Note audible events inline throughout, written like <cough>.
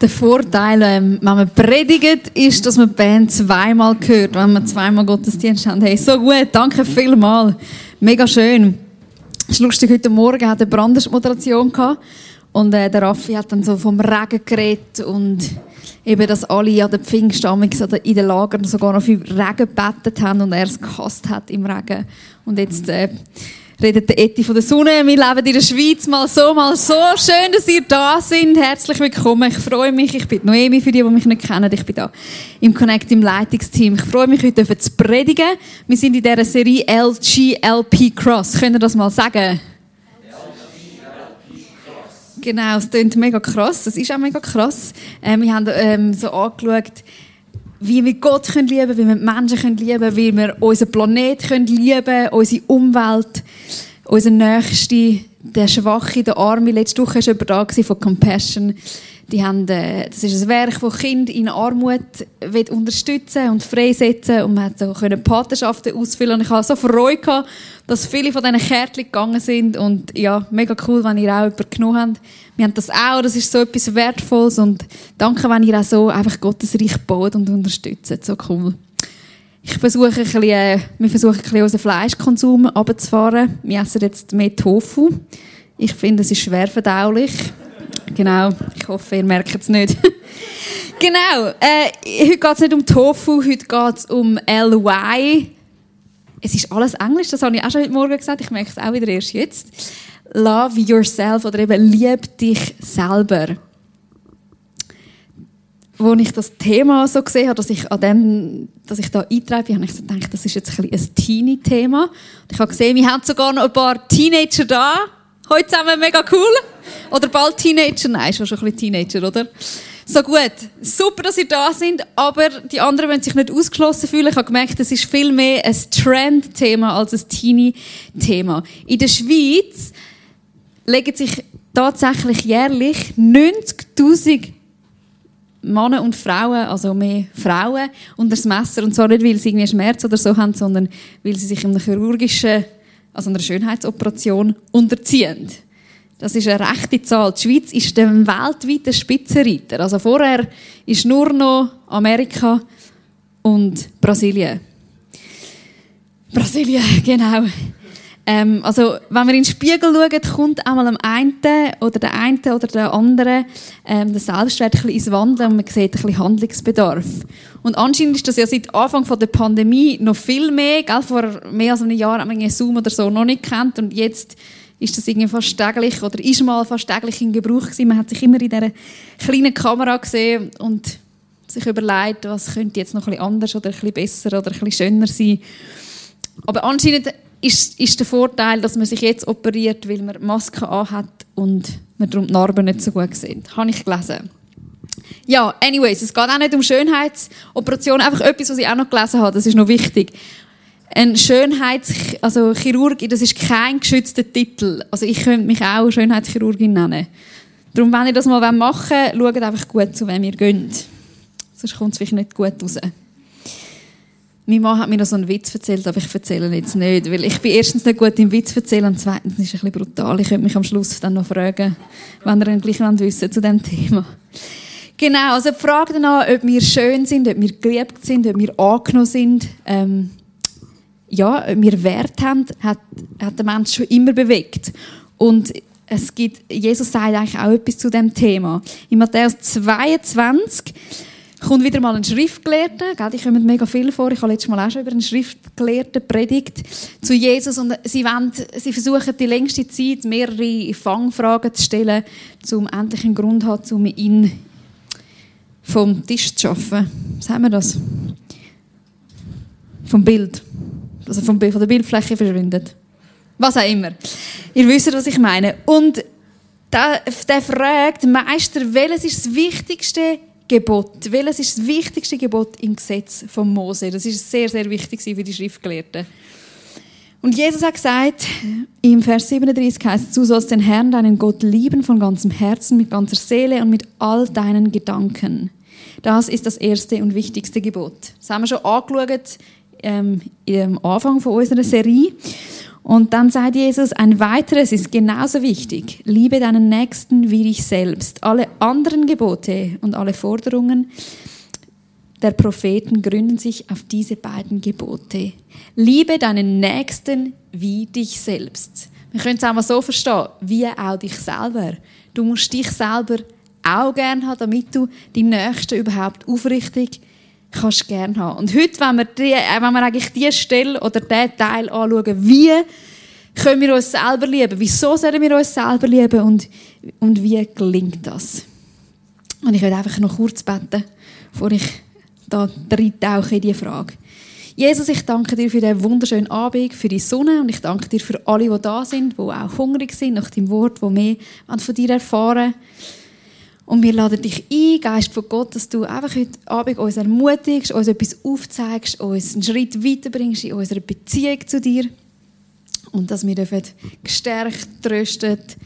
Der Vorteil, ähm, wenn man predigt, ist, dass man die Band zweimal hört, wenn man zweimal Gottesdienst haben. Hey, so gut, danke vielmals. Mega schön. Es ist lustig, heute Morgen hat eine Brandes-Moderation gehabt. Und äh, der Raffi hat dann so vom Regen geredet und eben, dass alle an den Pfingstammung in den Lagern sogar noch viel Regen gebettet haben und er es gehasst hat im Regen. Und jetzt äh, redet der Eti von der Sonne. Wir leben in der Schweiz mal so, mal so. Schön, dass ihr da seid. Herzlich willkommen. Ich freue mich. Ich bin Noemi, für die, die mich nicht kennen. Ich bin da im Connect, im Leitungsteam. Ich freue mich, heute zu predigen. Wir sind in dieser Serie LGLP Cross. Könnt ihr das mal sagen? Genau, es klingt mega krass. Es ist auch mega krass. Ähm, wir haben ähm, so angeschaut, wie wir Gott können lieben wie wir Menschen können lieben wie wir unseren Planet können lieben unsere Umwelt, unseren Nächsten, der Schwache, der Arme. Letzte Woche war jemand da von Compassion. Die haben, äh, das ist ein Werk, das Kinder in Armut will unterstützen und freisetzen und man hat so können Patenschaften ausfüllen und ich habe so Freude gehabt, dass viele von diesen Kärtchen gegangen sind und ja, mega cool, wenn ihr auch jemanden genommen habt. Wir haben das auch, das ist so etwas Wertvolles und danke, wenn ihr auch so einfach Gottes Reich baut und unterstützt, so cool. Ich versuche ein bisschen, äh, wir versuchen ein bisschen unseren Fleischkonsum runterzufahren. Wir essen jetzt mehr Tofu. Ich finde, es ist schwer verdaulich. Genau, ich hoffe, ihr merkt es nicht. <laughs> genau, äh, heute geht es nicht um Tofu, heute geht es um LY. Es ist alles Englisch, das habe ich auch schon heute Morgen gesagt, ich merke es auch wieder erst jetzt. Love yourself oder eben lieb dich selber. Als ich das Thema so gesehen habe, dass ich, an dem, dass ich da eintrete, habe ich so gedacht, das ist jetzt ein, ein Teenie-Thema. Ich habe gesehen, wir haben sogar noch ein paar Teenager da. Heute zusammen mega cool. Oder bald Teenager? Nein, ist schon ein bisschen Teenager, oder? So gut. Super, dass ihr da sind, aber die anderen wollen sich nicht ausgeschlossen fühlen. Ich habe gemerkt, es ist viel mehr ein Trend-Thema als ein Teenie-Thema. In der Schweiz legen sich tatsächlich jährlich 90.000 Männer und Frauen, also mehr Frauen, unter das Messer. Und zwar nicht, weil sie irgendwie Schmerz oder so haben, sondern weil sie sich in einer chirurgischen, also einer Schönheitsoperation unterziehen. Das ist eine rechte Zahl. Die Schweiz ist der weltweite Spitzenreiter. Also vorher ist nur noch Amerika und Brasilien. Brasilien, <laughs> genau. Ähm, also, wenn wir in den Spiegel schauen, kommt einmal am einen oder der eine oder der andere ähm, der Selbstwert ein ins Wandeln und man sieht ein bisschen Handlungsbedarf. Und anscheinend ist das ja seit Anfang der Pandemie noch viel mehr. Gell? Vor mehr als einem Jahr haben wir Zoom oder so noch nicht kennt und jetzt ist das irgendwie fast täglich oder ist mal fast täglich in Gebrauch gewesen. Man hat sich immer in dieser kleinen Kamera gesehen und sich überlegt, was könnte jetzt noch ein anders oder ein besser oder ein schöner sein. Aber anscheinend ist, ist der Vorteil, dass man sich jetzt operiert, weil man Masken anhat und man darum die Narben nicht so gut sieht. Habe ich gelesen. Ja, anyways, es geht auch nicht um Schönheitsoperationen, einfach etwas, was ich auch noch gelesen habe, das ist noch wichtig ein Schönheits, also Chirurg, das ist kein geschützter Titel. Also ich könnte mich auch Schönheitschirurgin nennen. Darum, wenn ihr das mal machen wollt, schaut einfach gut, zu wem ihr geht. Sonst kommt es vielleicht nicht gut raus. Mein Mann hat mir noch so einen Witz erzählt, aber ich erzähle ihn jetzt nicht, weil ich bin erstens nicht gut im Witz erzählen und zweitens ist es ein bisschen brutal. Ich könnte mich am Schluss dann noch fragen, wenn ihr dann gleich wissen zu diesem Thema. Genau, also die Frage danach, ob wir schön sind, ob wir geliebt sind, ob wir angenommen sind, ähm, ja, wir Wert haben, hat, hat der Mensch schon immer bewegt. Und es gibt, Jesus sagt eigentlich auch etwas zu dem Thema. In Matthäus 22 kommt wieder mal ein Schriftgelehrter, gell, die kommen mega viel vor. Ich habe letztes Mal auch schon über einen Schriftgelehrten predigt zu Jesus und sie, wollen, sie versuchen die längste Zeit mehrere Fangfragen zu stellen, um endlich einen Grund zu haben, um ihn vom Tisch zu schaffen. Sagen wir das? Vom Bild also von, von der Bildfläche verschwindet. Was auch immer. Ihr wisst, was ich meine. Und der, der fragt, Meister, welches ist das wichtigste Gebot? Welches ist das wichtigste Gebot im Gesetz von Mose? Das ist sehr, sehr wichtig für die Schriftgelehrten. Und Jesus hat gesagt, im Vers 37 heißt es, du sollst den Herrn, deinen Gott lieben von ganzem Herzen, mit ganzer Seele und mit all deinen Gedanken. Das ist das erste und wichtigste Gebot. Das haben wir schon angeschaut ähm, am Anfang von unserer Serie. Und dann sagt Jesus, ein weiteres ist genauso wichtig. Liebe deinen Nächsten wie dich selbst. Alle anderen Gebote und alle Forderungen der Propheten gründen sich auf diese beiden Gebote. Liebe deinen Nächsten wie dich selbst. Wir können es auch mal so verstehen, wie auch dich selber. Du musst dich selber auch gerne haben, damit du die Nächsten überhaupt aufrichtig kannst gern haben. Und heute, wenn wir, die, äh, wenn wir eigentlich diese Stelle oder diesen Teil anschauen, wie können wir uns selber lieben? Wieso sollen wir uns selber lieben? Und, und wie gelingt das? Und ich werde einfach noch kurz beten, bevor ich da reintauche in diese Frage. Jesus, ich danke dir für diesen wunderschönen Abend, für die Sonne und ich danke dir für alle, die da sind, die auch hungrig sind nach deinem Wort, die mehr von dir erfahren wollen. Und wir laden dich ein, Geist von Gott, dass du einfach heute Abend uns ermutigst, uns etwas aufzeigst, uns einen Schritt weiterbringst in unserer Beziehung zu dir. Und dass wir dürfen gestärkt, tröstet,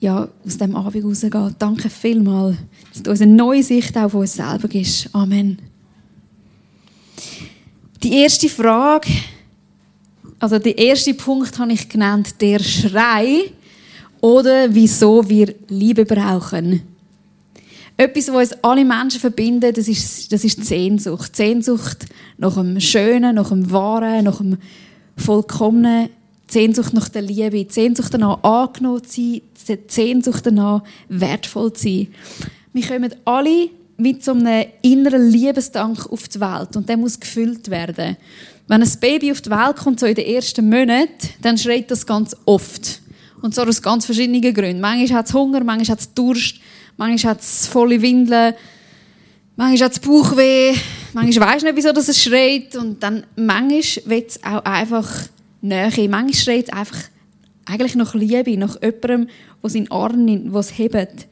ja, aus dem Abend rausgehen. Danke vielmals, dass du uns eine neue Sicht auf uns selber gibst. Amen. Die erste Frage, also der erste Punkt habe ich genannt, der Schrei oder wieso wir Liebe brauchen. Etwas, was uns alle Menschen verbindet, das ist, das ist die Sehnsucht. Die Sehnsucht nach dem Schönen, nach dem Wahren, nach dem Vollkommenen. Die Sehnsucht nach der Liebe. Die Sehnsucht danach, angenommen zu sein. Die Sehnsucht danach, wertvoll zu sein. Wir kommen alle mit so einem inneren Liebesdank auf die Welt und der muss gefüllt werden. Wenn ein Baby auf die Welt kommt, so in den ersten Monaten, dann schreit das ganz oft. Und zwar aus ganz verschiedenen Gründen. Manchmal hat es Hunger, manchmal hat es Durst, manchmal hat es volle Windeln, manchmal hat es Bauchweh, manchmal weiß nicht, wieso das es schreit und dann manchmal will es auch einfach Nähe, manchmal schreit es einfach eigentlich nach Liebe, nach jemandem, der seinen Arm nimmt, der es hebt.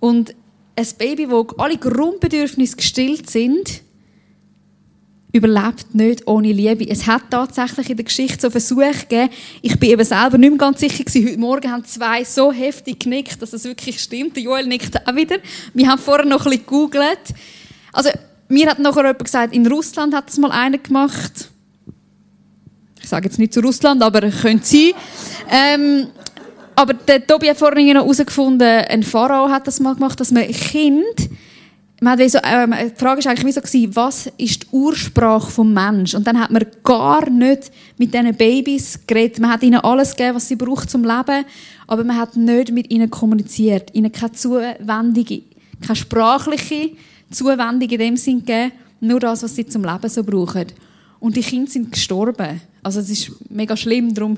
Und ein Baby, wo alle Grundbedürfnisse gestillt sind, überlebt nicht ohne Liebe. Es hat tatsächlich in der Geschichte so Versuche gegeben. Ich bin eben selber nicht mehr ganz sicher gewesen. Heute Morgen haben zwei so heftig genickt, dass es wirklich stimmt. Der Joel nickt auch wieder. Wir haben vorher noch ein bisschen gegoogelt. Also, mir hat nachher jemand gesagt, in Russland hat es mal einer gemacht. Ich sage jetzt nicht zu Russland, aber könnte sein. Ähm, aber der Tobi hat vorhin noch herausgefunden, ein Pharao hat das mal gemacht, dass man Kind man hat so, äh, die Frage war eigentlich wie so, gewesen, was ist die Ursprache vom Mensch? Und dann hat man gar nicht mit diesen Babys geredet. Man hat ihnen alles gegeben, was sie braucht zum Leben, aber man hat nicht mit ihnen kommuniziert, ihnen keine Zuwendung, keine sprachliche Zuwendung in dem Sinn gegeben, nur das, was sie zum Leben so brauchen. Und die Kinder sind gestorben. Also es ist mega schlimm, darum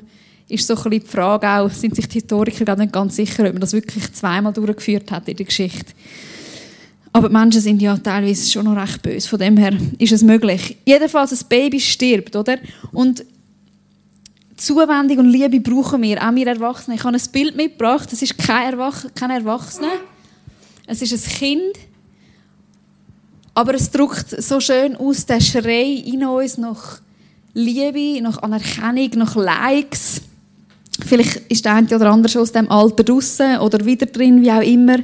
ist so ein bisschen die Frage auch, sind sich die Historiker gar nicht ganz sicher, ob man das wirklich zweimal durchgeführt hat in der Geschichte. Aber die Menschen sind ja teilweise schon noch recht böse. Von dem her ist es möglich. Jedenfalls, ein Baby stirbt, oder? Und Zuwendung und Liebe brauchen wir, auch wir Erwachsene. Ich habe ein Bild mitgebracht. Das ist kein, Erwach kein Erwachsener. Es ist ein Kind. Aber es drückt so schön aus, der Schrei in uns nach Liebe, nach Anerkennung, nach Likes. Vielleicht ist der eine oder andere schon aus dem Alter draußen oder wieder drin, wie auch immer.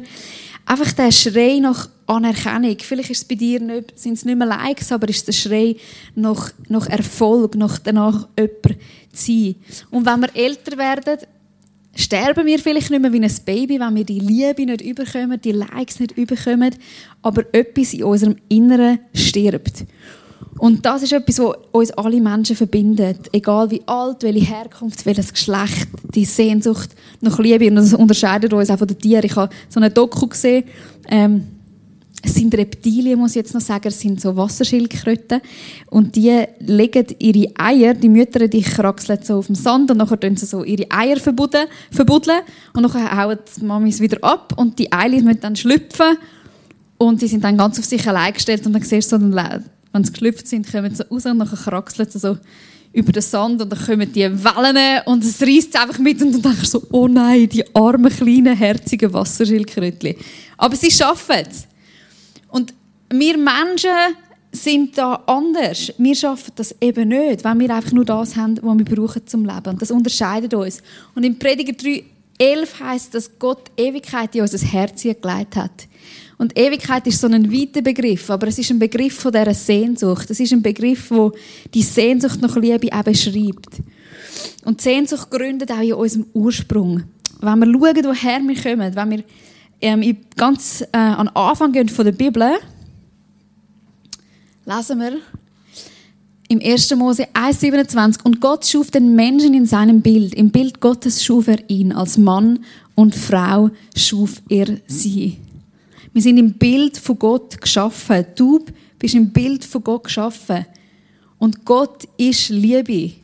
Einfach der Schrei nach Anerkennung. Vielleicht ist es bei dir nicht, sind es nicht mehr Likes, aber ist der Schrei nach, nach Erfolg, nach danach jemand zu sein. Und wenn wir älter werden, sterben wir vielleicht nicht mehr wie ein Baby, wenn wir die Liebe nicht überkommen, die Likes nicht überkommen, aber etwas in unserem Inneren stirbt. Und das ist etwas, was uns alle Menschen verbindet. Egal wie alt, welche Herkunft, welches Geschlecht, die Sehnsucht nach Liebe. Und das unterscheidet uns auch von den Tieren. Ich habe so eine Doku gesehen, ähm, es sind Reptilien, muss ich jetzt noch sagen, es sind so Wasserschildkröten. Und die legen ihre Eier, die Mütter, die kraxeln so auf dem Sand und nachher tun sie so ihre Eier verbuddeln, und nachher hauen die Mamis wieder ab und die Eier müssen dann schlüpfen und sie sind dann ganz auf sich allein gestellt und dann siehst du so, wenn sie geschlüpft sind, kommen sie raus und nachher kraxeln sie so über den Sand und dann kommen die Wellen und es reißt einfach mit und dann denkst du so, oh nein, die armen, kleinen, herzigen Wasserschildkrötchen. Aber sie schaffen es. Und wir Menschen sind da anders. Wir schaffen das eben nicht, wenn wir einfach nur das haben, was wir brauchen zum Leben. Und das unterscheidet uns. Und im Prediger 3, 11 heißt, dass Gott Ewigkeit in unser Herz gelegt hat. Und Ewigkeit ist so ein weiter Begriff, aber es ist ein Begriff von dieser Sehnsucht. Es ist ein Begriff, wo die Sehnsucht nach Liebe auch beschreibt. Und Sehnsucht gründet auch in unserem Ursprung. Wenn wir schauen, woher wir kommen, wenn wir ähm, ganz äh, an Anfang gehen von der Bibel, lesen wir im 1. Mose 1,27. Und Gott schuf den Menschen in seinem Bild. Im Bild Gottes schuf er ihn. Als Mann und Frau schuf er sie. Wir sind im Bild von Gott geschaffen. Du bist im Bild von Gott geschaffen. Und Gott ist Liebe.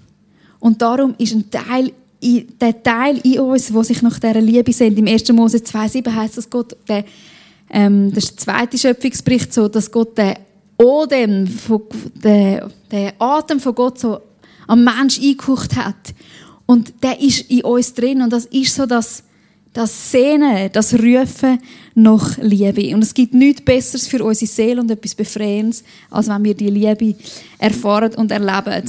Und darum ist ein Teil, der Teil in uns, der sich nach dieser Liebe sehnt. Im 1. Mose 2,7 heißt dass Gott, der, ähm, das ist der zweite Schöpfungsbericht so, dass Gott den Odem, den, Atem von Gott so am Mensch eingehaucht hat. Und der ist in uns drin. Und das ist so das, das Sehnen, das Rufen nach Liebe. Und es gibt nichts Besseres für unsere Seele und etwas Befreiendes, als wenn wir die Liebe erfahren und erleben.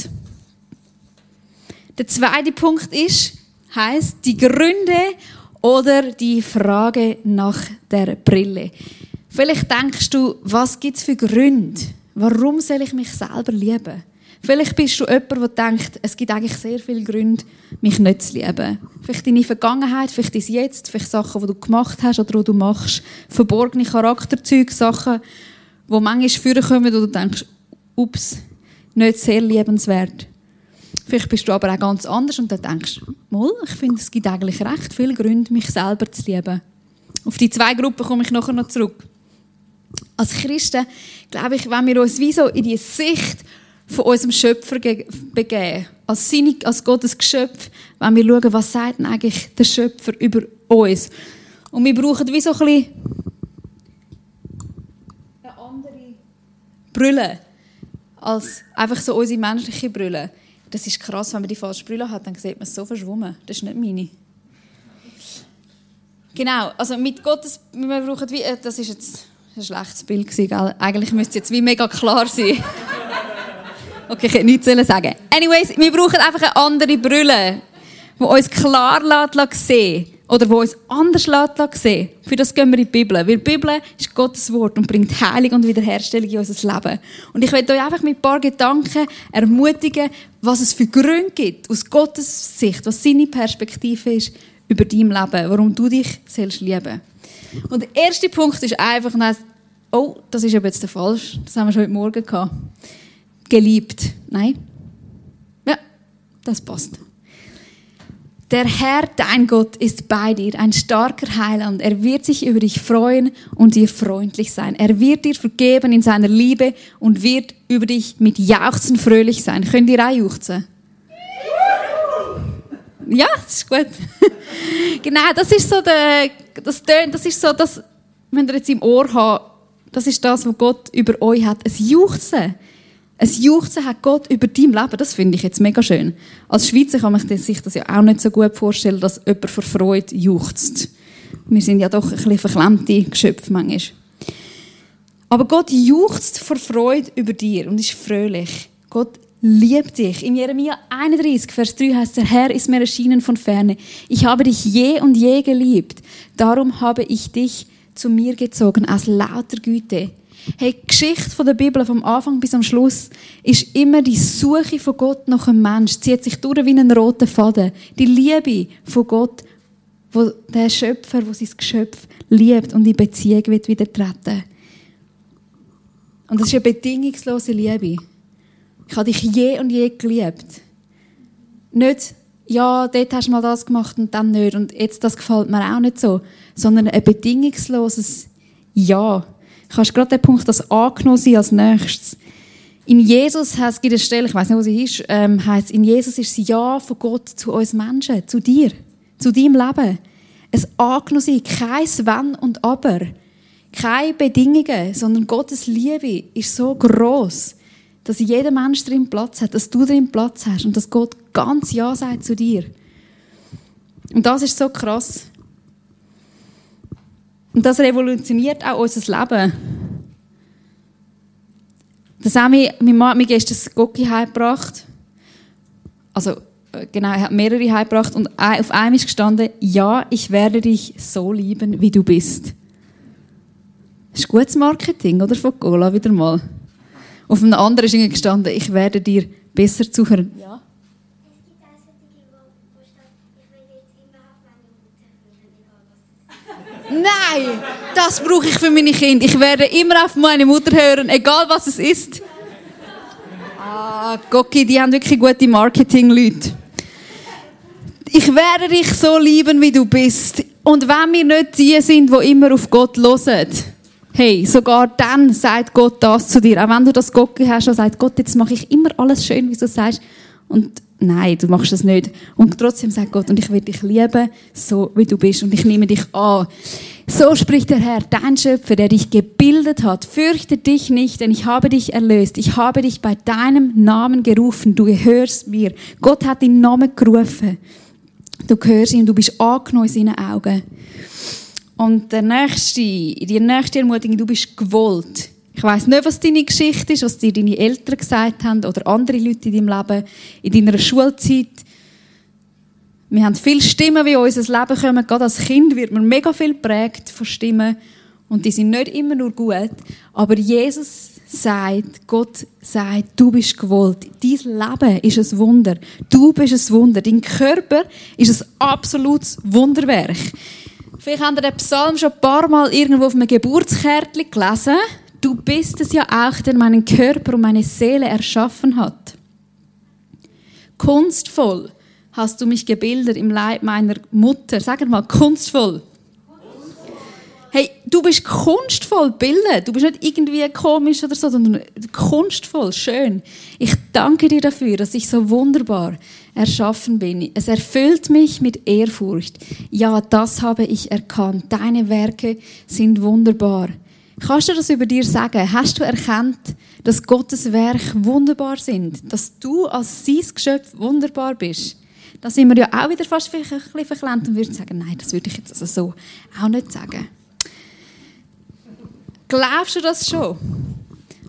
Der zweite Punkt ist, heißt die Gründe oder die Frage nach der Brille. Vielleicht denkst du, was gibt es für Gründe? Warum soll ich mich selber lieben? Vielleicht bist du jemand, der denkt, es gibt eigentlich sehr viele Gründe, mich nicht zu lieben. Vielleicht deine Vergangenheit, vielleicht dein Jetzt, vielleicht Sachen, die du gemacht hast oder die du machst. Verborgene Charakterzüge, Sachen, die manchmal vorkommen, wo du denkst, ups, nicht sehr liebenswert. Vielleicht bist du aber auch ganz anders und dann denkst, mal, ich finde, es gibt eigentlich recht viele Gründe, mich selber zu lieben. Auf die zwei Gruppen komme ich nachher noch zurück als Christen, glaube ich, wenn wir uns wie so in die Sicht von unserem Schöpfer begeben, als, seine, als Gottes Geschöpf, wenn wir schauen, was sagt denn eigentlich der Schöpfer über uns. Und wir brauchen wie so ein bisschen eine andere Brille als einfach so unsere menschliche Brille. Das ist krass, wenn man die falsche Brille hat, dann sieht man es so verschwommen. Das ist nicht meine. Genau, also mit Gottes, wir brauchen wie, äh, das ist jetzt ein schlechtes Bild gell? Eigentlich müsste es jetzt wie mega klar sein. Okay, ich hätte nichts sagen Anyways, wir brauchen einfach eine andere Brille, die uns klar lässt, sehen oder wo uns anders lässt, sehen. Für das gehen wir in die Bibel. Weil die Bibel ist Gottes Wort und bringt Heilung und Wiederherstellung in unser Leben. Und ich möchte euch einfach mit ein paar Gedanken ermutigen, was es für Gründe gibt, aus Gottes Sicht, was seine Perspektive ist über dein Leben, warum du dich selbst lieben und der erste Punkt ist einfach, oh, das ist aber jetzt der falsch, das haben wir schon heute Morgen gehabt. Geliebt. Nein. Ja, das passt. Der Herr, dein Gott, ist bei dir, ein starker Heiland. Er wird sich über dich freuen und dir freundlich sein. Er wird dir vergeben in seiner Liebe und wird über dich mit Jauchzen fröhlich sein. Könnt ihr auch jauchzen? Ja, das ist gut. <laughs> genau, das ist so der, das tönt, das ist so das, wenn ihr jetzt im Ohr habt, das ist das, was Gott über euch hat. Ein Juchzen. Ein Juchzen hat Gott über dein Leben. Das finde ich jetzt mega schön. Als Schweizer kann man sich das ja auch nicht so gut vorstellen, dass jemand vor Freude juchzt. Wir sind ja doch ein bisschen verklemmte Geschöpfe manchmal. Aber Gott juchzt vor Freude über dir und ist fröhlich. Gott liebt dich. In Jeremia 31, Vers 3 heißt, der Herr ist mir erschienen von ferne. Ich habe dich je und je geliebt. Darum habe ich dich zu mir gezogen aus lauter Güte. Hey, die Geschichte von der Bibel vom Anfang bis am Schluss ist immer die Suche von Gott nach einem Mensch. Zieht sich durch wie ein roter Faden. Die Liebe von Gott, wo der Schöpfer, wo sein Geschöpf liebt und in Beziehung wird wieder treten. Und das ist eine bedingungslose Liebe. Ich habe dich je und je geliebt. Nicht, ja, dort hast du mal das gemacht und dann nicht und jetzt das gefällt mir auch nicht so, sondern ein bedingungsloses Ja. Kannst gerade den Punkt, das angenommen sein als nächstes. In Jesus heißt, es gibt eine Stelle, ich weiß nicht, wo sie ist, ähm, heißt, in Jesus ist das Ja von Gott zu uns Menschen, zu dir, zu deinem Leben. Es angenommen sein, kein Wenn und Aber, keine Bedingungen, sondern Gottes Liebe ist so groß dass jeder Mensch drin Platz hat, dass du drin Platz hast und dass Gott ganz Ja sagt zu dir. Und das ist so krass. Und das revolutioniert auch unser Leben. Das haben wir, mein Mann hat mir gestern das Gocki heimgebracht. Also, äh, genau, er hat mehrere heimgebracht und auf einem ist gestanden, ja, ich werde dich so lieben, wie du bist. Das ist gutes Marketing, oder? Von Cola wieder mal. Auf einem anderen ist gestanden, ich werde dir besser zuhören. Ja. Das brauche ich für meine Kinder. Ich werde immer auf meine Mutter hören, egal was es ist. Ah, Gocki, die haben wirklich gute Marketing-Leute. Ich werde dich so lieben, wie du bist. Und wenn wir nicht die sind, die immer auf Gott hören, hey, sogar dann sagt Gott das zu dir. Auch wenn du das Gocki hast, dann sagt Gott, jetzt mache ich immer alles schön, wie du sagst. Und nein, du machst das nicht. Und trotzdem sagt Gott, und ich will dich lieben, so wie du bist, und ich nehme dich an. So spricht der Herr, dein Schöpfer, der dich gebildet hat. Fürchte dich nicht, denn ich habe dich erlöst. Ich habe dich bei deinem Namen gerufen. Du gehörst mir. Gott hat deinen Namen gerufen. Du gehörst ihm, du bist angenommen in seinen Augen. Und der nächste, die nächste Ermutigung, du bist gewollt. Ich weiß nicht, was deine Geschichte ist, was dir deine Eltern gesagt haben oder andere Leute in deinem Leben, in deiner Schulzeit. Wir haben viele Stimmen, wie unser Leben kommen. Gerade als Kind wird man mega viel prägt von Stimmen. Und die sind nicht immer nur gut. Aber Jesus sagt, Gott sagt, du bist gewollt. Dein Leben ist ein Wunder. Du bist ein Wunder. Dein Körper ist ein absolutes Wunderwerk. Vielleicht habt ihr den Psalm schon ein paar Mal irgendwo auf einem Geburtskärtchen gelesen. Du bist es ja auch, der meinen Körper und meine Seele erschaffen hat. Kunstvoll hast du mich gebildet im Leib meiner Mutter. Sag mal, kunstvoll. Hey, du bist kunstvoll bildet. Du bist nicht irgendwie komisch oder so, sondern kunstvoll, schön. Ich danke dir dafür, dass ich so wunderbar erschaffen bin. Es erfüllt mich mit Ehrfurcht. Ja, das habe ich erkannt. Deine Werke sind wunderbar. Kannst du das über dir sagen? Hast du erkannt, dass Gottes Werke wunderbar sind? Dass du als sein Geschöpf wunderbar bist? Da sind wir ja auch wieder fast ein bisschen verklemmt und würden sagen, nein, das würde ich jetzt also so auch nicht sagen. Glaubst du das schon?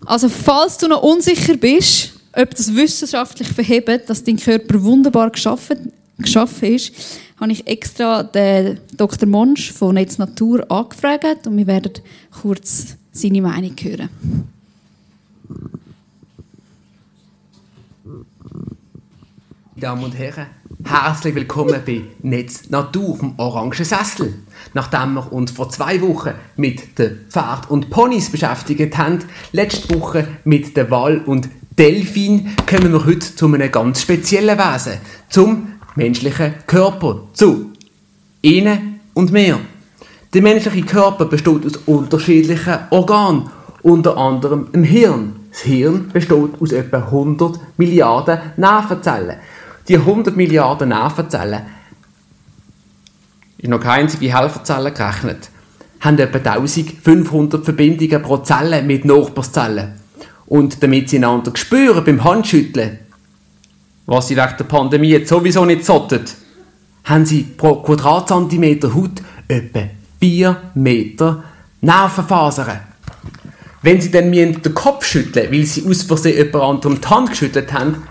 Also, falls du noch unsicher bist, ob das wissenschaftlich verhebt, dass dein Körper wunderbar geschaffen, geschaffen ist, habe ich extra den Dr. Monsch von Netz Natur angefragt und wir werden kurz seine Meinung hören. Damen und Herren, herzlich willkommen bei Netz Natur vom Orangen Sessel. Nachdem wir uns vor zwei Wochen mit den Pferd und Ponys beschäftigt haben, letzte Woche mit der Wal und Delfin, kommen wir heute zu einem ganz speziellen Wesen, zum menschlichen Körper, zu Ihnen und mir. Der menschliche Körper besteht aus unterschiedlichen Organen, unter anderem im Hirn. Das Hirn besteht aus etwa 100 Milliarden Nervenzellen. Die 100 Milliarden Nervenzellen ist noch keine einzige Helferzelle gerechnet, haben etwa 1500 Verbindungen pro Zelle mit Nachbarzellen. Und damit sie einander spüren beim Handschütteln, was sie wegen der Pandemie jetzt sowieso nicht zottet, haben sie pro Quadratzentimeter Haut etwa 4 Meter Nervenfasern. Wenn sie dann den Kopf schütteln, weil sie aus Versehen jemand anderem die Hand geschüttelt haben,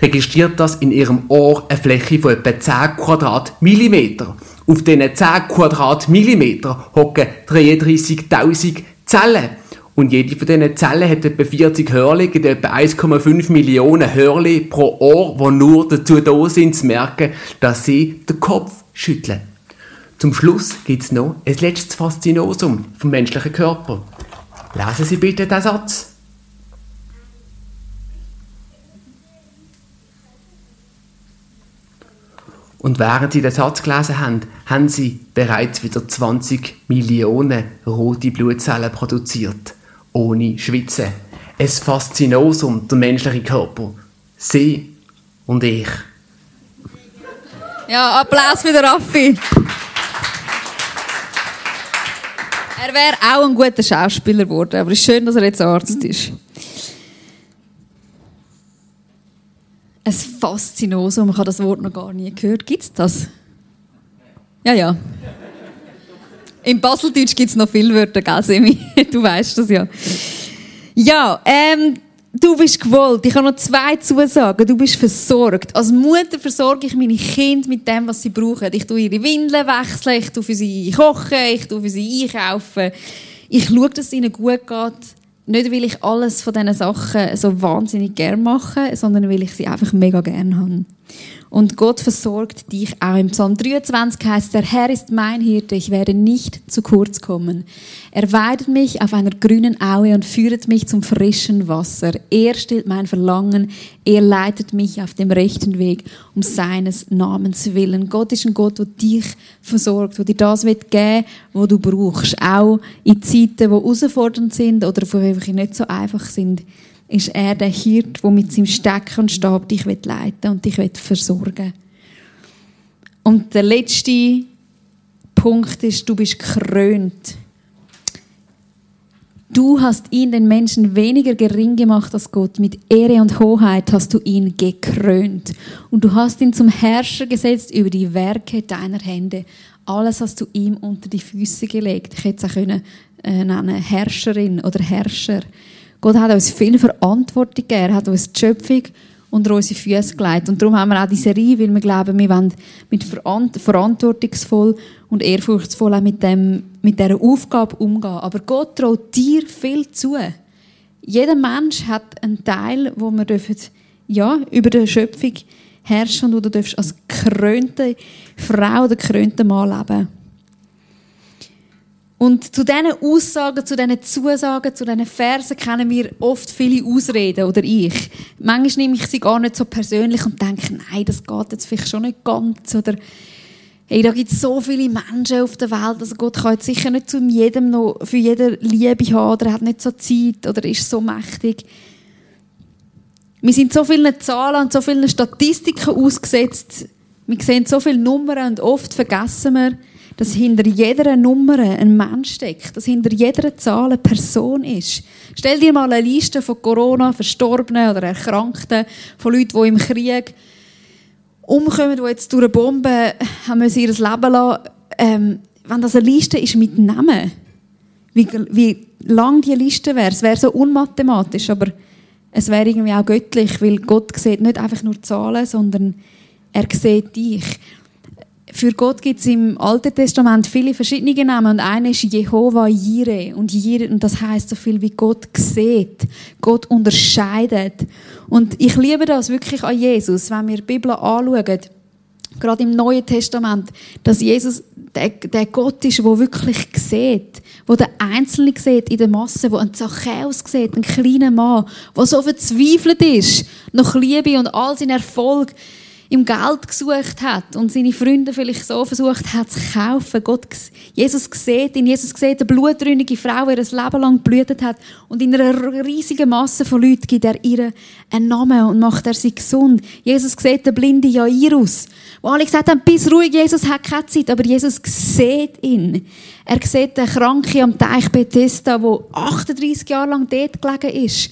registriert das in ihrem Ohr eine Fläche von etwa 10 Quadratmillimeter. Auf diesen 10 Quadratmillimeter hocken 33.000 Zellen. Und jede von diesen Zellen hat etwa 40 Hörli, gibt etwa 1,5 Millionen Hörli pro Ohr, die nur dazu da sind, zu merken, dass sie den Kopf schütteln. Zum Schluss gibt es noch ein letztes Faszinosum vom menschlichen Körper. Lesen Sie bitte den Satz. Und während Sie den Satz gelesen haben, haben Sie bereits wieder 20 Millionen rote Blutzellen produziert. Ohne Schwitzen. Ein Faszinosum, der menschliche Körper. Sie und ich. Ja, Applaus für den Raffi. Er wäre auch ein guter Schauspieler geworden, aber es ist schön, dass er jetzt Arzt ist. Ein Faszinosum, ich habe das Wort noch gar nie gehört. Gibt es das? Ja, ja. Im Baseldeutsch gibt es noch viele Wörter, gell, Semi? <laughs> Du weißt das ja. Ja, ähm, du bist gewollt. Ich habe noch zwei Zusagen. Du bist versorgt. Als Mutter versorge ich meine Kinder mit dem, was sie brauchen. Ich tue ihre Windeln wechseln, ich tue für sie kochen, ich tue für sie einkaufen. Ich schaue, dass es ihnen gut geht. Nicht, weil ich alles von diesen Sachen so wahnsinnig gerne mache, sondern weil ich sie einfach mega gerne habe. Und Gott versorgt dich auch. Im Psalm 23 heißt, der Herr ist mein Hirte, ich werde nicht zu kurz kommen. Er weidet mich auf einer grünen Aue und führet mich zum frischen Wasser. Er stillt mein Verlangen, er leitet mich auf dem rechten Weg, um seines Namens willen. Gott ist ein Gott, der dich versorgt, der dir das wird geben, was du brauchst. Auch in Zeiten, die herausfordernd sind oder die einfach nicht so einfach sind ist er der Hirt, der mit seinem Stecken und Stab dich leiten und dich versorgen Und der letzte Punkt ist, du bist gekrönt. Du hast ihn, den Menschen, weniger gering gemacht als Gott. Mit Ehre und Hoheit hast du ihn gekrönt. Und du hast ihn zum Herrscher gesetzt über die Werke deiner Hände. Alles hast du ihm unter die Füße gelegt. Ich hätte es auch können, äh, nennen, Herrscherin oder Herrscher. Gott hat uns viel Verantwortung gegeben. Er hat uns die Schöpfung unter unsere Füße gelegt. Und darum haben wir auch diese Reihe, weil wir glauben, wir wollen mit verantwortungsvoll und ehrfurchtsvoll auch mit, dem, mit dieser Aufgabe umgehen. Aber Gott traut dir viel zu. Jeder Mensch hat einen Teil, wo wir dürfen, ja, über die Schöpfung herrschen und du als gekrönte Frau oder gekrönte Mann leben und zu diesen Aussagen, zu diesen Zusagen, zu diesen Versen kennen wir oft viele Ausreden, oder ich. Manchmal nehme ich sie gar nicht so persönlich und denke, nein, das geht jetzt vielleicht schon nicht ganz, oder hey, da gibt es so viele Menschen auf der Welt, also Gott kann jetzt sicher nicht zu jedem noch, für jede Liebe haben, oder er hat nicht so Zeit, oder ist so mächtig. Wir sind so vielen Zahlen und so vielen Statistiken ausgesetzt, wir sehen so viele Nummern und oft vergessen wir, dass hinter jeder Nummer ein Mensch steckt, dass hinter jeder Zahl eine Person ist. Stell dir mal eine Liste von Corona, Verstorbenen oder Erkrankten, von Leuten, die im Krieg umkommen, die jetzt durch eine Bombe haben ihr Leben lassen. Ähm, wenn das eine Liste ist mit Namen, wie, wie lang die Liste wäre, es wäre so unmathematisch, aber es wäre irgendwie auch göttlich, weil Gott sieht nicht einfach nur Zahlen, sondern er sieht dich. Für Gott gibt es im Alten Testament viele verschiedene Namen und einer ist Jehova Jireh und Jireh und das heißt so viel wie Gott sieht, Gott unterscheidet. Und ich liebe das wirklich an Jesus, wenn wir die Bibel anschauen, gerade im Neuen Testament, dass Jesus der, der Gott ist, der wirklich sieht, wo der Einzelne sieht in der Masse, wo ein Zachäus sieht, ein kleiner Mann, der so verzweifelt ist, nach Liebe und all seinen Erfolg ihm Geld gesucht hat und seine Freunde vielleicht so versucht hat zu kaufen. Gott, Jesus sieht ihn, Jesus sieht eine blutrünnige Frau, die ihr Leben lang blühtet hat und in einer riesigen Masse von Leuten gibt er ihr einen Namen und macht er sie gesund. Jesus sieht den blinden Jairus, wo alle gesagt haben, bis ruhig, Jesus hat keine Zeit, aber Jesus sieht ihn. Er sieht den Kranken am Teich Bethesda, wo 38 Jahre lang dort gelegen ist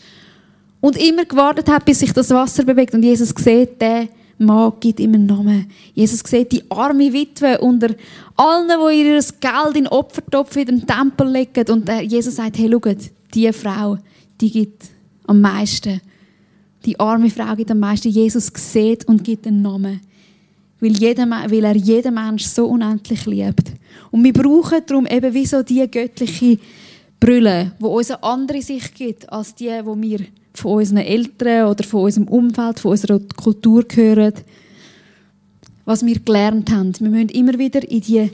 und immer gewartet hat, bis sich das Wasser bewegt und Jesus sieht den Mann gibt ihm einen Namen. Jesus sieht die arme Witwe unter allen, die ihr Geld in den Opfertopf in den Tempel legen. Und Jesus sagt, hey, schaut, diese Frau, die gibt am meisten. Die arme Frau gibt am meisten. Jesus sieht und gibt einen Namen. Weil, jeder, weil er jeden Mensch so unendlich liebt. Und wir brauchen darum eben wie so diese göttliche Brille, die uns eine andere Sicht gibt, als die, die wir von unseren Eltern oder von unserem Umfeld, von unserer Kultur hören, was wir gelernt haben. Wir müssen immer wieder in die,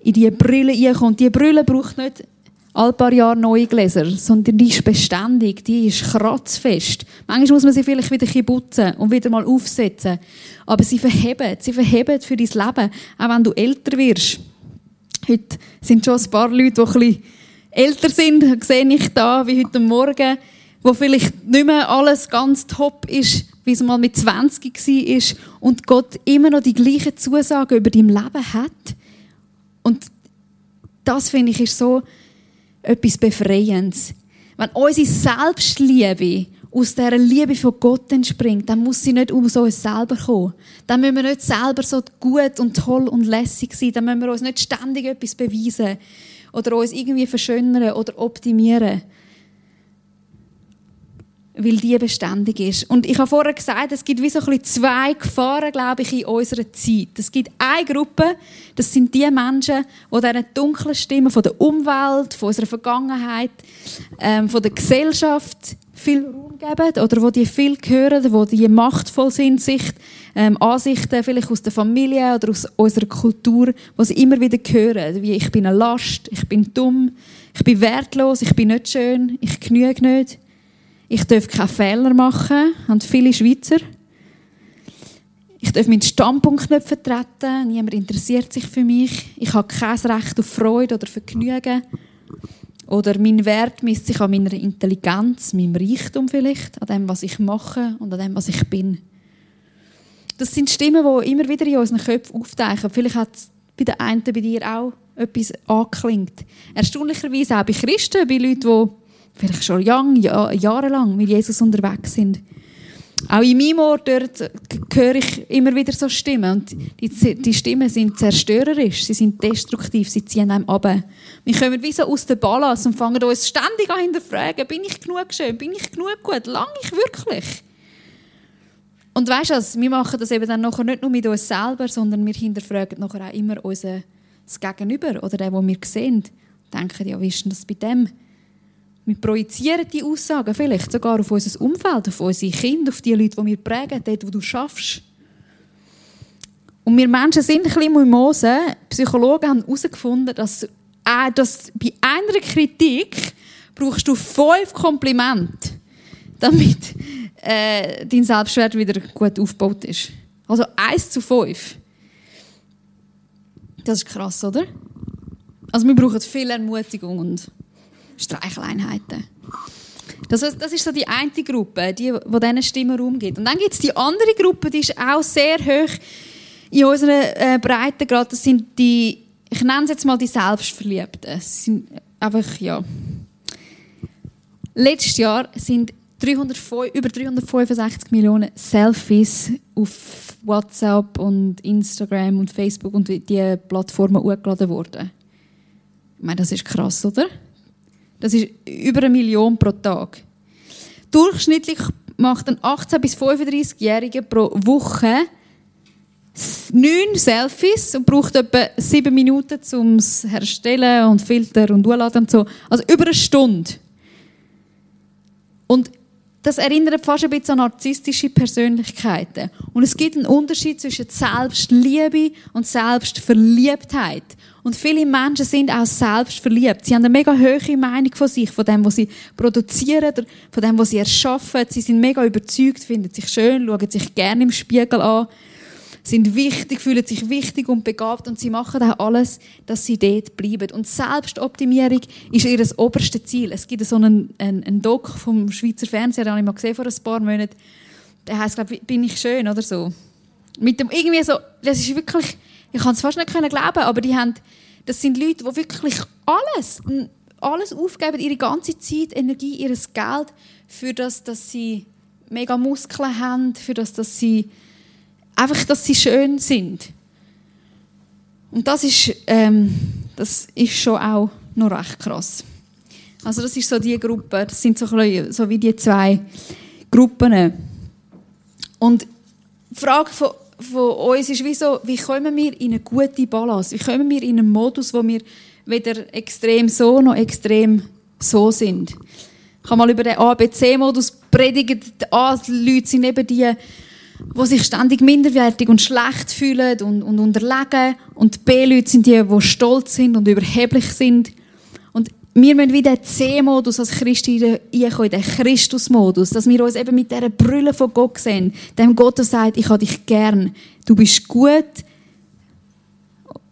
in die Brille reinkommen. Diese Brille braucht nicht alle paar Jahre neue Gläser, sondern die ist beständig, die ist kratzfest. Manchmal muss man sie vielleicht wieder putzen und wieder mal aufsetzen. Aber sie verheben, sie verheben für dein Leben, auch wenn du älter wirst. Heute sind schon ein paar Leute, die ein älter sind, sehe ich da, wie heute Morgen wo vielleicht nicht mehr alles ganz top ist, wie es mal mit 20 war und Gott immer noch die gleichen Zusagen über dein Leben hat. Und das finde ich ist so etwas Befreiendes. Wenn unsere Selbstliebe aus dieser Liebe von Gott entspringt, dann muss sie nicht um uns selber kommen. Dann müssen wir nicht selber so gut und toll und lässig sein. Dann müssen wir uns nicht ständig etwas beweisen oder uns irgendwie verschönern oder optimieren weil die beständig ist. Und ich habe vorher gesagt, es gibt wie so ein zwei Gefahren, glaube ich, in unserer Zeit. Es gibt eine Gruppe, das sind die Menschen, die diese dunklen Stimmen von der Umwelt, von unserer Vergangenheit, ähm, von der Gesellschaft viel Raum geben oder wo die viel hören, wo die machtvoll sind, Sicht, ähm, Ansichten vielleicht aus der Familie oder aus unserer Kultur, wo sie immer wieder hören, wie ich bin eine Last, ich bin dumm, ich bin wertlos, ich bin nicht schön, ich genüge nicht, ich darf keine Fehler machen, haben viele Schweizer. Ich darf meinen Standpunkt nicht vertreten, niemand interessiert sich für mich, ich habe kein Recht auf Freude oder Vergnügen. Oder mein Wert misst sich an meiner Intelligenz, meinem Reichtum vielleicht, an dem, was ich mache und an dem, was ich bin. Das sind Stimmen, die immer wieder in unseren Köpfen auftauchen. Vielleicht hat es bei den einen, bei dir auch etwas angeklingt. Erstaunlicherweise auch bei Christen, bei Leuten, die vielleicht schon young, ja, jahrelang mit Jesus unterwegs sind. Auch in meinem Ort dort höre ich immer wieder so Stimmen. Und die, die Stimmen sind zerstörerisch, sie sind destruktiv, sie ziehen einem ab. Wir kommen wie so aus der Balance und fangen uns ständig an hinterfragen, bin ich genug schön, bin ich genug gut, lang ich wirklich? Und weißt du wir machen das eben dann nachher nicht nur mit uns selber, sondern wir hinterfragen nachher auch immer unser Gegenüber oder den, den wir sehen. Denken, ja, wie ist denn das bei dem? Wir projizieren die Aussagen vielleicht sogar auf unser Umfeld, auf unsere Kinder, auf die Leute, die wir prägen, dort, wo du schaffst. Und wir Menschen sind ein bisschen Mimosen. Psychologen haben herausgefunden, dass, äh, dass bei einer Kritik brauchst du fünf Komplimente, damit äh, dein Selbstwert wieder gut aufgebaut ist. Also eins zu fünf. Das ist krass, oder? Also wir brauchen viel Ermutigung und Streicheleinheiten. Das, das ist so die eine Gruppe, die, die diesen Stimmen rumgeht. Und dann gibt es die andere Gruppe, die ist auch sehr hoch in unserer äh, Breite gerade. Das sind die, ich nenne es jetzt mal die Selbstverliebten. Das sind einfach, ja. Letztes Jahr sind 300, über 365 Millionen Selfies auf WhatsApp und Instagram und Facebook und die Plattformen hochgeladen worden. Ich meine, das ist krass, oder? Das ist über eine Million pro Tag. Durchschnittlich macht ein 18- bis 35-Jähriger pro Woche neun Selfies und braucht etwa sieben Minuten zum Herstellen und Filter und Urladen und so. Also über eine Stunde. Und das erinnert fast ein bisschen an narzisstische Persönlichkeiten. Und es gibt einen Unterschied zwischen Selbstliebe und Selbstverliebtheit. Und viele Menschen sind auch selbstverliebt. Sie haben eine mega hohe Meinung von sich, von dem, was sie produzieren, von dem, was sie erschaffen. Sie sind mega überzeugt, finden sich schön, schauen sich gerne im Spiegel an sind wichtig, fühlen sich wichtig und begabt und sie machen auch alles, dass sie dort bleiben. Und Selbstoptimierung ist ihr oberste Ziel. Es gibt so einen, einen, einen Doc vom Schweizer Fernseher, den habe ich mal gesehen vor ein paar Monaten. Der heißt, glaube ich, bin ich schön oder so. Mit dem irgendwie so, das ist wirklich, ich kann es fast nicht glauben, aber die haben, das sind Leute, die wirklich alles, alles aufgeben, ihre ganze Zeit, Energie, ihr Geld, für das, dass sie mega Muskeln haben, für das, dass sie einfach, dass sie schön sind. Und das ist, ähm, das ist schon auch noch recht krass. Also das ist so die Gruppe, das sind so, so wie die zwei Gruppen. Und die Frage von, von uns ist, wieso, wie kommen wir in eine gute Balance? Wie kommen wir in einen Modus, wo wir weder extrem so noch extrem so sind? Ich habe mal über den ABC-Modus predigt. Die A-Leute sind eben die, die sich ständig minderwertig und schlecht fühlen und, und unterlegen. Und B-Leute sind die, die stolz sind und überheblich sind. Wir müssen wieder den C-Modus als Christen einkommen, den Christus-Modus, dass wir uns eben mit dieser Brille von Gott sehen, dem Gott, der sagt, ich habe dich gern, du bist gut.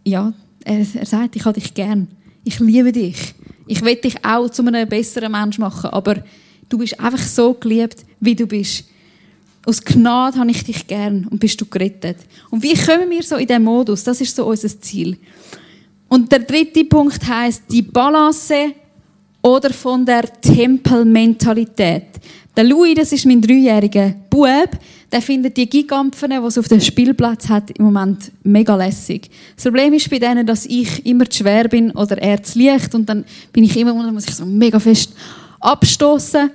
Ja, er, er sagt, ich habe dich gern, ich liebe dich. Ich will dich auch zu einem besseren Mensch machen, aber du bist einfach so geliebt, wie du bist. Aus Gnade habe ich dich gern und bist du gerettet. Und wie kommen wir so in diesen Modus? Das ist so unser Ziel. Und der dritte Punkt heißt die Balance oder von der Tempelmentalität. Der Louis, das ist mein dreijähriger Bub, der findet die Gigampfen, die es auf dem Spielplatz hat, im Moment mega lässig. Das Problem ist bei denen, dass ich immer zu schwer bin oder er zu leicht und dann bin ich immer, muss ich so mega fest abstoßen.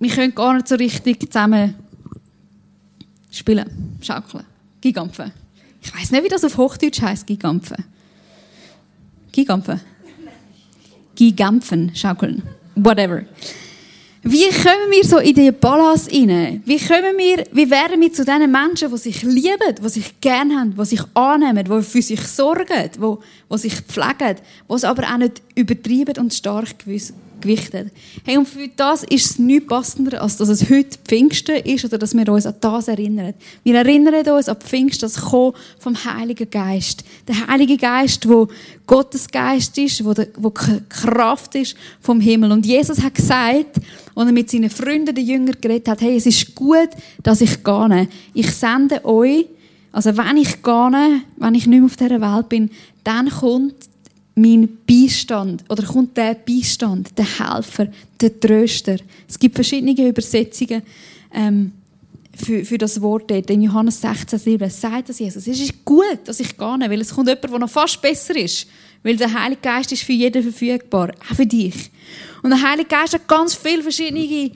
Wir können gar nicht so richtig zusammen Spielen, schaukeln, Gigampfen. Ich weiß nicht, wie das auf Hochdeutsch heißt, Gigampfen. Gigampfen. Gigampfen, schaukeln. Whatever. Wie kommen wir so in den Balance rein? Wie kommen wir, wie werden wir zu diesen Menschen, die sich lieben, die sich gerne haben, die sich annehmen, die für sich sorgen, die, die sich pflegen, die es aber auch nicht übertreiben und stark gewichtet. Hey, und für das ist es nichts passender, als dass es heute Pfingsten ist oder dass wir uns an das erinnern. Wir erinnern uns an Pfingsten, das Kommen vom Heiligen Geist. Der Heilige Geist, wo Gottes Geist ist, wo, die Kraft ist vom Himmel. Und Jesus hat gesagt, als er mit seinen Freunden, den Jüngern, geredet hat, hey, es ist gut, dass ich gehe. Ich sende euch, also wenn ich gehe, wenn ich nicht mehr auf dieser Welt bin, dann kommt mein Beistand oder kommt der Beistand, der Helfer, der Tröster. Es gibt verschiedene Übersetzungen ähm, für, für das Wort dort. In Johannes 16, 7 sagt das Jesus. Es ist gut, dass ich gehe, weil es kommt jemand, der noch fast besser ist. Weil der Heilige Geist ist für jeden verfügbar, auch für dich. Und der Heilige Geist hat ganz viele verschiedene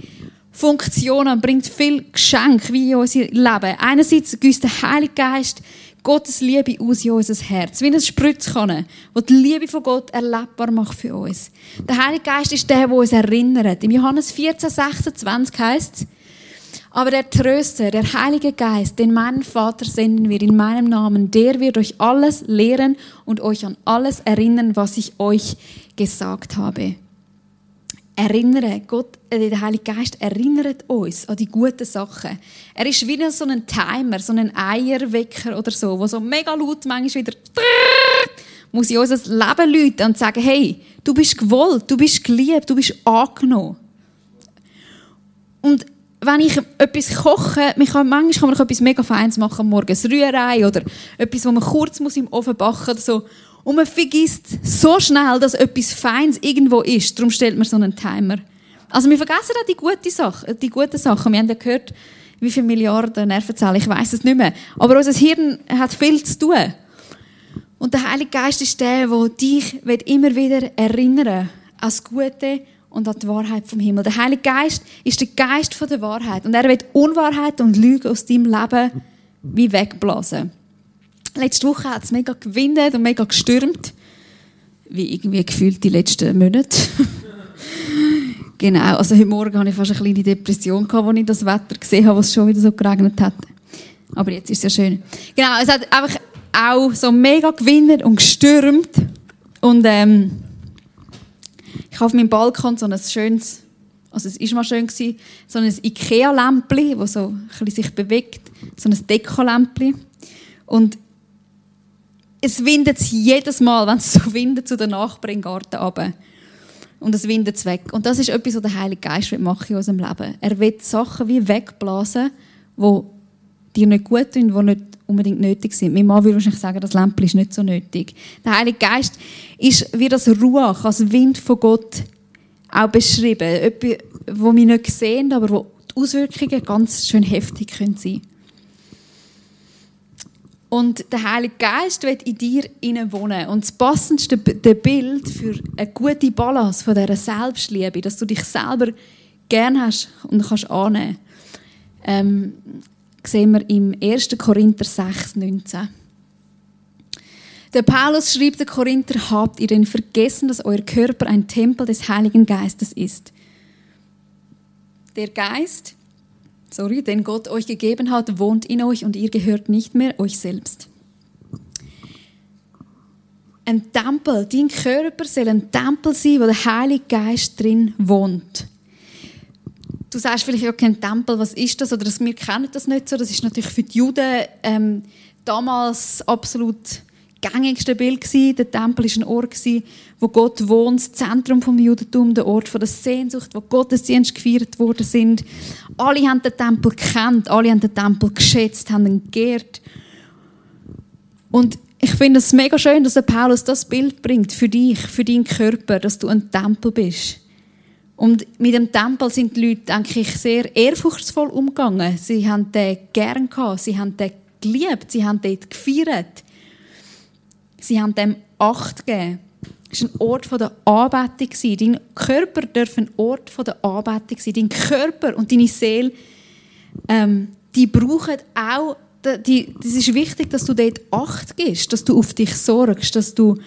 Funktionen, bringt viel Geschenk wie in unser Leben. Einerseits gießt der Heilige Geist Gottes Liebe aus in unser Herz. Wie eine Spritzkanne, die die Liebe von Gott erlebbar macht für uns. Der Heilige Geist ist der, der uns erinnert. Im Johannes 14, 26 heißt es, aber der Tröster, der Heilige Geist, den meinen Vater senden wir in meinem Namen, der wird euch alles lehren und euch an alles erinnern, was ich euch gesagt habe erinnern. Gott, äh, der Heilige Geist erinnert uns an die guten Sachen. Er ist wie so ein Timer, so ein Eierwecker oder so, wo so mega laut manchmal wieder muss in unser Leben läuten und sagen, hey, du bist gewollt, du bist geliebt, du bist angenommen. Und wenn ich etwas koche, man kann, manchmal kann man etwas mega Feines machen, morgens Rührei oder etwas, wo man kurz muss im Ofen backen oder so. Und man vergisst so schnell, dass etwas Feins irgendwo ist. Darum stellt man so einen Timer. Also wir vergessen auch die guten Sachen. Die guten Sachen. Wir haben ja gehört, wie viele Milliarden Nervenzellen, ich weiß es nicht mehr. Aber unser Hirn hat viel zu tun. Und der Heilige Geist ist der, der dich immer wieder erinnern an das Gute und an die Wahrheit vom Himmel. Der Heilige Geist ist der Geist der Wahrheit. Und er wird Unwahrheit und Lüge aus deinem Leben wie wegblasen. Letzte Woche hat es mega gewindet und mega gestürmt. Wie irgendwie gefühlt die letzten Monate. <laughs> genau, also heute Morgen hatte ich fast eine kleine Depression, als ich das Wetter gesehen habe, was schon wieder so geregnet hat. Aber jetzt ist es ja schön. Genau, es hat einfach auch so mega gewindet und gestürmt. Und ähm, ich habe auf meinem Balkon so ein schönes, also es war mal schön, gewesen, so ein Ikea-Lämpchen, das so ein bisschen sich bewegt, so ein Deko-Lämpchen. Und es windet jedes Mal, wenn es so <laughs> windet, zu den Nachbarn im Garten runter. Und es windet weg. Und das ist etwas, was der Heilige Geist macht in unserem Leben. Er will Sachen wie wegblasen, die dir nicht gut tun, die nicht unbedingt nötig sind. Mein Mann würde wahrscheinlich sagen, das Lämpchen ist nicht so nötig. Der Heilige Geist ist wie das Ruach, als Wind von Gott auch beschrieben. Etwas, wo wir nicht sehen, aber wo die Auswirkungen ganz schön heftig sein können. Und der Heilige Geist wird in dir wohnen. Und das passendste Bild für eine gute Balance von dieser Selbstliebe, dass du dich selber gern hast und kannst annehmen, ähm, sehen wir im 1. Korinther 6, 19. Der Paulus schrieb der Korinther, habt ihr denn vergessen, dass euer Körper ein Tempel des Heiligen Geistes ist? Der Geist, sorry, den Gott euch gegeben hat, wohnt in euch und ihr gehört nicht mehr euch selbst. Ein Tempel, dein Körper soll ein Tempel sein, wo der Heilige Geist drin wohnt. Du sagst vielleicht ja kein Tempel, was ist das? Oder wir kennen das nicht so. Das ist natürlich für die Juden ähm, damals absolut gängigste Bild gewesen. Der Tempel ist ein Ort wo Gott wohnt, das Zentrum vom Judentum, der Ort der Sehnsucht, wo Gottesdienste gefeiert worden sind. Alle haben den Tempel gekannt, alle haben den Tempel geschätzt, haben ihn geehrt. Und ich finde es mega schön, dass der Paulus das Bild bringt für dich, für deinen Körper, dass du ein Tempel bist. Und mit dem Tempel sind die Leute, denke ich, sehr ehrfurchtsvoll umgegangen. Sie haben den gern gehabt, sie haben den geliebt, sie haben dort gefeiert. Sie haben dem Acht gegeben. Es war ein Ort der Anbetung. Dein Körper darf ein Ort der Anbetung sein. Dein Körper und deine Seele, ähm, die brauchen auch, die, das ist wichtig, dass du dort Acht gibst, dass du auf dich sorgst, dass du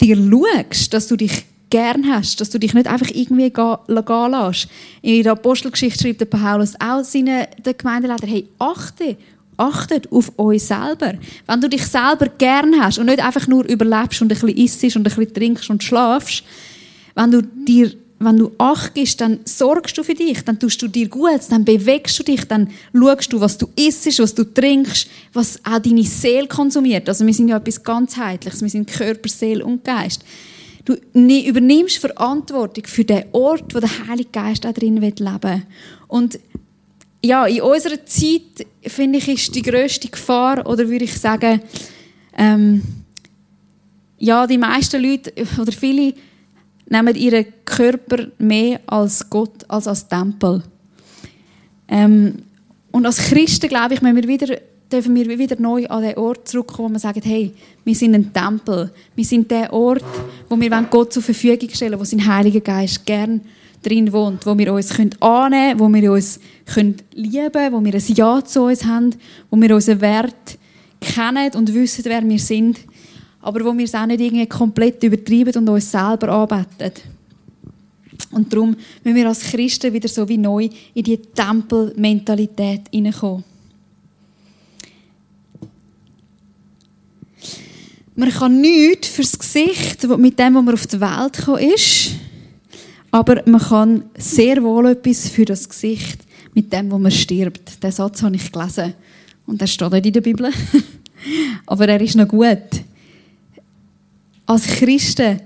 dir schaust, dass du dich gern hast, dass du dich nicht einfach irgendwie gehen, lässt. In der Apostelgeschichte schreibt der Paulus auch seinen Gemeindeleiter, hey, achte, achtet auf euch selber. Wenn du dich selber gern hast und nicht einfach nur überlebst und ein bisschen isst und ein bisschen trinkst und schlafst, wenn du dir wenn du Acht gibst, dann sorgst du für dich, dann tust du dir gut, dann bewegst du dich, dann schaust du, was du isst, was du trinkst, was auch deine Seele konsumiert. Also wir sind ja etwas ganzheitliches, wir sind Körper, Seele und Geist. Du übernimmst Verantwortung für den Ort, wo der Heilige Geist auch drin leben will. Und ja, in unserer Zeit, finde ich, ist die grösste Gefahr, oder würde ich sagen, ähm, ja, die meisten Leute, oder viele, nehmen ihren Körper mehr als Gott, als als Tempel. Ähm, und als Christen, glaube ich, wir wieder, dürfen wir wieder neu an den Ort zurückkommen, wo wir sagen, hey, wir sind ein Tempel. Wir sind der Ort, wo wir Gott zur Verfügung stellen wo sein Heiliger Geist gern drin wohnt, wo wir uns annehmen können, wo wir uns lieben können, wo wir ein Ja zu uns haben, wo wir unseren Wert kennen und wissen, wer wir sind aber wo wir es auch nicht irgendwie komplett übertreiben und uns selber anbeten. Und darum müssen wir als Christen wieder so wie neu in die Tempelmentalität hineinkommen. Man kann nichts fürs Gesicht mit dem, was man auf die Welt gekommen ist, aber man kann sehr wohl etwas für das Gesicht mit dem, wo man stirbt. Den Satz habe ich gelesen und der steht nicht in der Bibel, <laughs> aber er ist noch gut als Christen,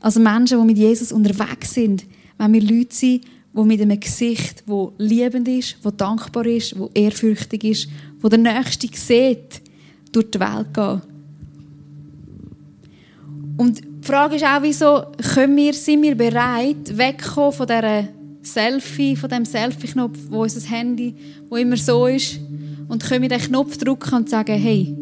als Menschen, die mit Jesus unterwegs sind, wenn wir Leute sind, die mit einem Gesicht, das liebend ist, das dankbar ist, das ehrfürchtig ist, wo der Nächste sieht, durch die Welt gehen. Und die Frage ist auch, wieso können wir, sind wir bereit, wegzukommen von dieser Selfie, von dem Selfie-Knopf, wo unser Handy, wo immer so ist, und können wir den Knopf drücken und sagen, hey,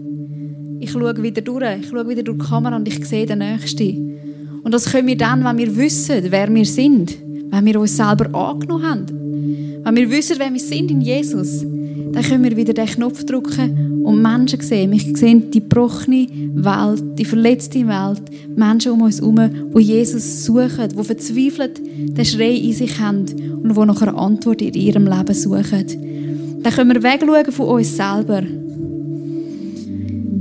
ich schaue wieder durch, ich schaue wieder durch die Kamera und ich sehe den Nächsten. Und das können wir dann, wenn wir wissen, wer wir sind, wenn wir uns selber angenommen haben. Wenn wir wissen, wer wir sind in Jesus, dann können wir wieder den Knopf drücken und Menschen sehen. Wir sehen die gebrochene Welt, die verletzte Welt, Menschen um uns herum, die Jesus suchen, die verzweifelt den Schrei in sich haben und die nach einer Antwort in ihrem Leben suchen. Dann können wir wegschauen von uns selber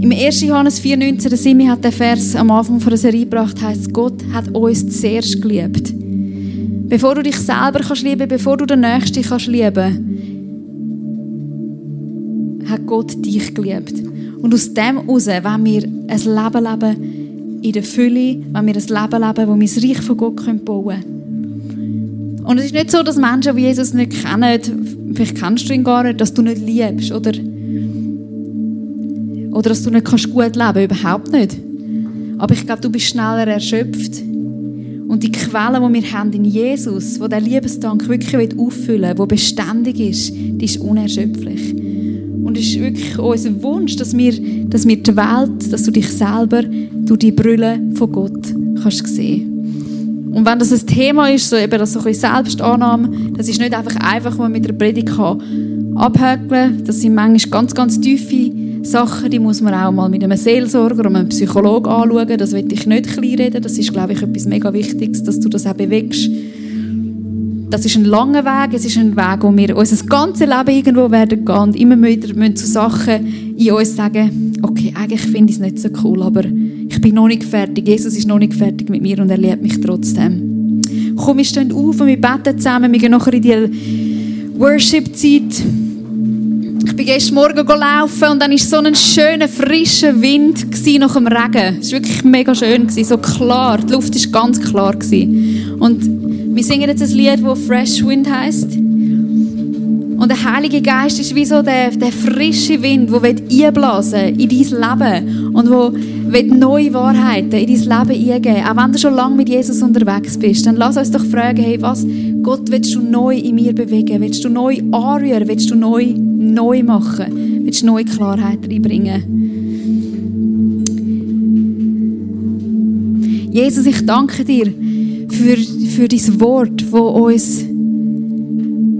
im 1. Johannes 4,19, der Simi hat den Vers am Anfang von der Serie gebracht, heißt Gott hat uns zuerst geliebt. Bevor du dich selber kannst lieben, bevor du den Nächsten kannst lieben, hat Gott dich geliebt. Und aus dem heraus, wenn wir ein Leben leben in der Fülle, wenn wir ein Leben leben, wo wir das Reich von Gott bauen können. Und es ist nicht so, dass Menschen, die Jesus nicht kennen, vielleicht kennst du ihn gar nicht, dass du nicht liebst oder oder dass du nicht kannst gut leben kannst. Überhaupt nicht. Aber ich glaube, du bist schneller erschöpft. Und die Quelle, die wir haben in Jesus, wo der Liebesdank wirklich auffüllen will, die beständig ist, die ist unerschöpflich. Und es ist wirklich unser Wunsch, dass wir, dass wir die Welt, dass du dich selber durch die Brille von Gott kannst sehen. Und wenn das ein Thema ist, so eben das so ein Selbstannahme, das ist nicht einfach einfach, man mit der Predigt kann. Das sind manchmal ganz, ganz tiefe Sachen, die muss man auch mal mit einem Seelsorger oder einem Psychologen anschauen. Das will ich nicht kleinreden. Das ist, glaube ich, etwas mega Wichtiges, dass du das auch bewegst. Das ist ein langer Weg. Es ist ein Weg, wo wir unser ganzes Leben irgendwo werden gehen und immer wieder müssen zu Sachen in uns sagen, okay, eigentlich finde ich es nicht so cool, aber ich bin noch nicht fertig. Jesus ist noch nicht fertig mit mir und er liebt mich trotzdem. Komm, wir stehen auf und wir beten zusammen. Wir gehen nachher in die Worship-Zeit. Ich bin gestern Morgen laufen und dann war so ein schöner, frischer Wind nach dem Regen. Es war wirklich mega schön, so klar. Die Luft war ganz klar. Und wir singen jetzt ein Lied, das Fresh Wind heisst. Und der Heilige Geist ist wie so der, der frische Wind, der einblasen in dein Leben und wo neue Wahrheiten in dein Leben eingeben Auch wenn du schon lange mit Jesus unterwegs bist, dann lass uns doch fragen, hey, was, Gott, willst du neu in mir bewegen? Willst du neu anrühren? Willst du neu, neu machen? Willst du neue Klarheit reinbringen? Jesus, ich danke dir für, für dein Wort, das uns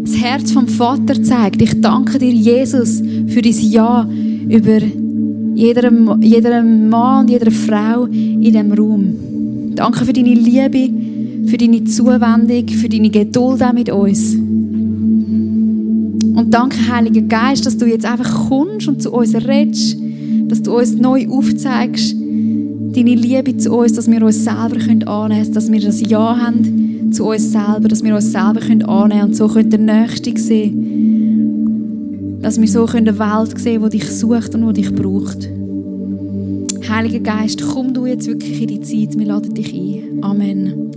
das Herz vom Vater zeigt. Ich danke dir, Jesus, für dein Ja über jedem Mann und jeder Frau in diesem Raum. Danke für deine Liebe für deine Zuwendung, für deine Geduld auch mit uns. Und danke, Heiliger Geist, dass du jetzt einfach kommst und zu uns redest, dass du uns neu aufzeigst, deine Liebe zu uns, dass wir uns selber annehmen können, dass wir das Ja haben zu uns selber, dass wir uns selber annehmen können und so können der Nächste sehen. Dass wir so eine Welt sehen die dich sucht und die dich braucht. Heiliger Geist, komm du jetzt wirklich in die Zeit, wir laden dich ein. Amen.